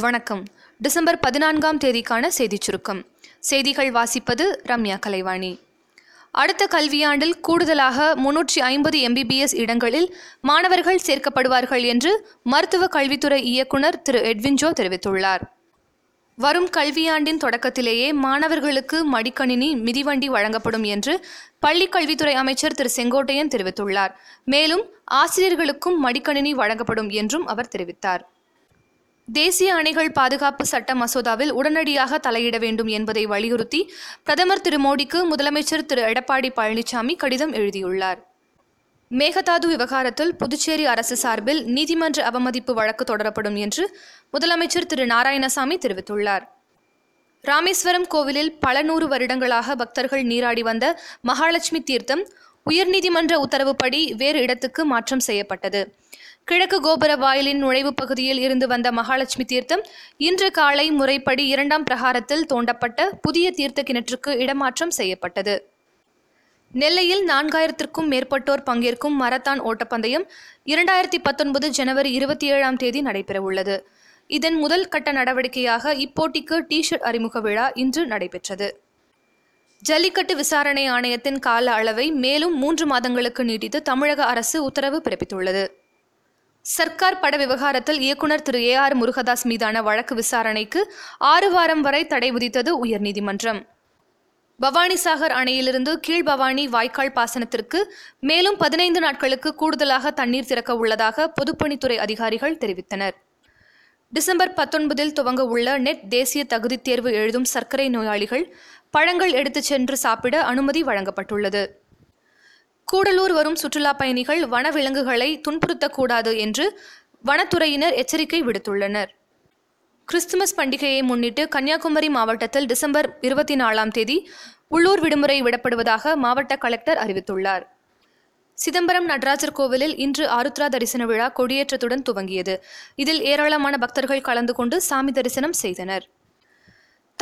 வணக்கம். டிசம்பர் பதினான்காம் தேதிக்கான செய்திச் சுருக்கம். செய்திகள் வாசிப்பது ரம்யா கலைவாணி. அடுத்த கல்வியாண்டில் கூடுதலாக முன்னூற்றி ஐம்பது எம்பிபிஎஸ் இடங்களில் மாணவர்கள் சேர்க்கப்படுவார்கள் என்று மருத்துவ கல்வித்துறை இயக்குனர் திரு எட்வின்ஜோ தெரிவித்துள்ளார். வரும் கல்வியாண்டின் தொடக்கத்திலேயே மாணவர்களுக்கு மடிக்கணினி மிதிவண்டி வழங்கப்படும் என்று பள்ளி கல்வித்துறை அமைச்சர் திரு செங்கோட்டையன் தெரிவித்துள்ளார். மேலும் ஆசிரியர்களுக்கும் மடிக்கணினி வழங்கப்படும் என்றும் அவர் தெரிவித்தார். தேசிய அணைகள் பாதுகாப்பு சட்ட மசோதாவில் உடனடியாக தலையிட வேண்டும் என்பதை வலியுறுத்தி பிரதமர் திரு மோடிக்கு முதலமைச்சர் திரு எடப்பாடி பழனிசாமி கடிதம் எழுதியுள்ளார். மேகதாது விவகாரத்தில் புதுச்சேரி அரசு சார்பில் நீதிமன்ற அவமதிப்பு வழக்கு தொடரப்படும் என்று முதலமைச்சர் திரு நாராயணசாமி தெரிவித்துள்ளார். ராமேஸ்வரம் கோவிலில் பல நூறு வருடங்களாக பக்தர்கள் நீராடி வந்த மகாலட்சுமி தீர்த்தம் உயர்நீதிமன்ற உத்தரவுப்படி வேறு இடத்துக்கு மாற்றம் செய்யப்பட்டது. கிழக்கு கோபுர வாயிலின் நுழைவுப் பகுதியில் இருந்து வந்த மகாலட்சுமி தீர்த்தம் இன்று காலை முறைப்படி இரண்டாம் பிரகாரத்தில் தோண்டப்பட்ட புதிய தீர்த்த கிணற்றுக்கு இடமாற்றம் செய்யப்பட்டது. நெல்லையில் நான்காயிரத்திற்கும் மேற்பட்டோர் பங்கேற்கும் மரத்தான் ஓட்டப்பந்தயம் இரண்டாயிரத்தி பத்தொன்பது ஜனவரி இருபத்தி ஏழாம் தேதி நடைபெறவுள்ளது. இதன் முதல் கட்ட நடவடிக்கையாக இப்போட்டிக்கு டி ஷர்ட் அறிமுக விழா இன்று நடைபெற்றது. ஜல்லிக்கட்டு விசாரணை ஆணையத்தின் கால அளவை மேலும் மூன்று மாதங்களுக்கு நீட்டித்து தமிழக அரசு உத்தரவு பிறப்பித்துள்ளது. சர்க்கார் பட விவகாரத்தில் இயக்குனர் திரு. ஏ. ஆர். முருகதாஸ் மீதான வழக்கு விசாரணைக்கு ஆறு வாரம் வரை தடை விதித்தது உயர்நீதிமன்றம். பவானிசாகர் அணையிலிருந்து கீழ்பவானி வாய்க்கால் பாசனத்திற்கு மேலும் பதினைந்து நாட்களுக்கு கூடுதலாக தண்ணீர் திறக்க உள்ளதாக பொதுப்பணித்துறை அதிகாரிகள் தெரிவித்தனர். டிசம்பர் பத்தொன்பதில் துவங்க உள்ள நெட் தேசிய தகுதித் தேர்வு எழுதும் சர்க்கரை நோயாளிகள் பழங்கள் எடுத்துச் சென்று சாப்பிட அனுமதி வழங்கப்பட்டுள்ளது. கூடலூர் வரும் சுற்றுலா பயணிகள் வனவிலங்குகளை துன்புறுத்தக்கூடாது என்று வனத்துறையினர் எச்சரிக்கை விடுத்துள்ளனர். கிறிஸ்துமஸ் பண்டிகையை முன்னிட்டு கன்னியாகுமரி மாவட்டத்தில் டிசம்பர் இருபத்தி நாலாம் தேதி உள்ளூர் விடுமுறை விடப்படுவதாக மாவட்ட கலெக்டர் அறிவித்துள்ளார். சிதம்பரம் நடராஜர் கோவிலில் இன்று ஆருத்ரா தரிசன விழா கொடியேற்றத்துடன் துவங்கியது. இதில் ஏராளமான பக்தர்கள் கலந்து கொண்டு சாமி தரிசனம் செய்தனர்.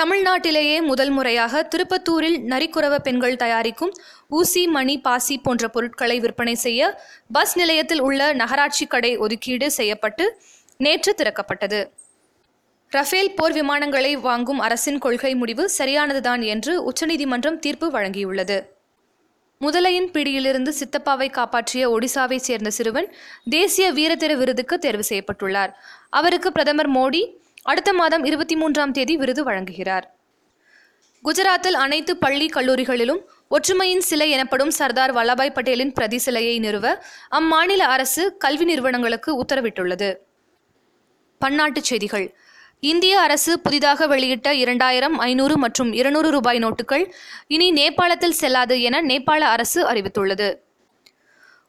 தமிழ்நாட்டிலேயே முதல் முறையாக திருப்பத்தூரில் நரிக்குறவ பெண்கள் தயாரிக்கும் ஊசி மணி பாசி போன்ற பொருட்களை விற்பனை செய்ய பஸ் நிலையத்தில் உள்ள நகராட்சி கடை ஒதுக்கீடு செய்யப்பட்டு நேற்று திறக்கப்பட்டது. ரஃபேல் போர் விமானங்களை வாங்கும் அரசின் கொள்கை முடிவு சரியானதுதான் என்று உச்சநீதிமன்றம் தீர்ப்பு வழங்கியுள்ளது. முதலையின் பிடியிலிருந்து சித்தப்பாவை காப்பாற்றிய ஒடிசாவைச் சேர்ந்த சிறுவன் தேசிய வீரத்திர விருதுக்கு தேர்வு செய்யப்பட்டுள்ளார். அவருக்கு பிரதமர் மோடி அடுத்த மாதம் இருபத்தி மூன்றாம் தேதி விருது வழங்குகிறார். குஜராத்தில் அனைத்து பள்ளி கல்லூரிகளிலும் ஒற்றுமையின் சிலை எனப்படும் சர்தார் வல்லபாய் பட்டேலின் பிரதி சிலையை நிறுவ அம்மாநில அரசு கல்வி நிறுவனங்களுக்கு உத்தரவிட்டுள்ளது. பன்னாட்டுச் செய்திகள். இந்திய அரசு புதிதாக வெளியிட்ட இரண்டாயிரம் ஐநூறு மற்றும் இருநூறு ரூபாய் நோட்டுகள் இனி நேபாளத்தில் செல்லாது என நேபாள அரசு அறிவித்துள்ளது.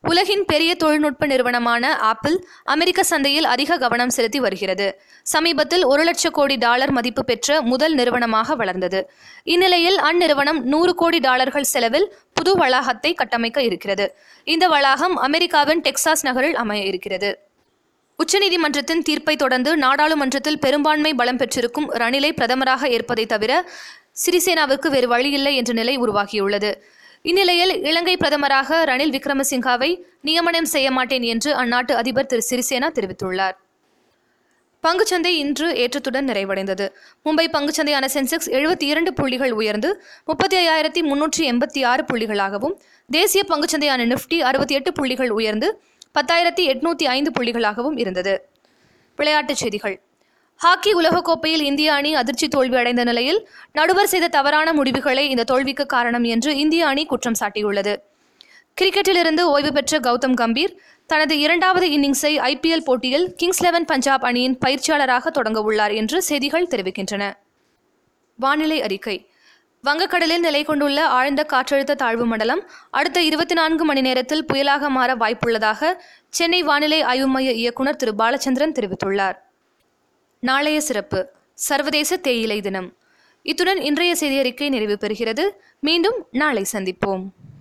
உலகின் பெரிய தொழில்நுட்ப நிறுவனமான ஆப்பிள் அமெரிக்க சந்தையில் அதிக கவனம் செலுத்தி வருகிறது. சமீபத்தில் ஒரு லட்ச கோடி டாலர் மதிப்பு பெற்ற முதல் நிறுவனமாக வளர்ந்தது. இந்நிலையில் அந்நிறுவனம் நூறு கோடி டாலர்கள் செலவில் புது வளாகத்தை கட்டமைக்க இருக்கிறது. இந்த வளாகம் அமெரிக்காவின் டெக்சாஸ் நகரில் அமைய இருக்கிறது. உச்சநீதிமன்றத்தின் தீர்ப்பை தொடர்ந்து நாடாளுமன்றத்தில் பெரும்பான்மை பலம் பெற்றிருக்கும் ரணிலை பிரதமராக ஏற்பதை தவிர சிறிசேனாவிற்கு வேறு வழியில்லை என்ற நிலை உருவாகியுள்ளது. இந்நிலையில் இலங்கை பிரதமராக ரணில் விக்ரமசிங்காவை நியமனம் செய்ய மாட்டேன் என்று அந்நாட்டு அதிபர் திரு சிறிசேனா தெரிவித்துள்ளார். பங்குச்சந்தை இன்று ஏற்றத்துடன் நிறைவடைந்தது. மும்பை பங்குச்சந்தையான சென்செக்ஸ் எழுபத்தி இரண்டு புள்ளிகள் உயர்ந்து முப்பத்தி ஐயாயிரத்தி முன்னூற்றி எண்பத்தி ஆறு புள்ளிகளாகவும் தேசிய பங்குச்சந்தையான நிஃப்டி அறுபத்தி எட்டு புள்ளிகள் உயர்ந்து பத்தாயிரத்தி எட்நூற்றி ஐந்து புள்ளிகளாகவும் இருந்தது. விளையாட்டுச் செய்திகள். ஹாக்கி உலகக்கோப்பையில் இந்திய அணி அதிர்ச்சி தோல்வி அடைந்த நிலையில் நடுவர் செய்த தவறான முடிவுகளே இந்த தோல்விக்கு காரணம் என்று இந்திய அணி குற்றம் சாட்டியுள்ளது. கிரிக்கெட்டிலிருந்து ஓய்வு பெற்ற கௌதம் கம்பீர் தனது இரண்டாவது இன்னிங்ஸை ஐபிஎல் போட்டியில் கிங்ஸ் லெவன் பஞ்சாப் அணியின் பயிற்சியாளராக தொடங்க உள்ளார் என்று செய்திகள் தெரிவிக்கின்றன. வானிலை அறிக்கை. வங்கக்கடலில் நிலை கொண்டுள்ள ஆழ்ந்த காற்றழுத்த தாழ்வு மண்டலம் அடுத்த இருபத்தி நான்கு மணி நேரத்தில் புயலாக மாற வாய்ப்புள்ளதாக சென்னை வானிலை ஆய்வு மைய இயக்குநர் திரு. பாலச்சந்திரன் தெரிவித்துள்ளார். நாளைய சிறப்பு. சர்வதேச தேயிலை தினம். இத்துடன் இன்றைய செய்தியறிக்கை நிறைவு பெறுகிறது. மீண்டும் நாளை சந்திப்போம்.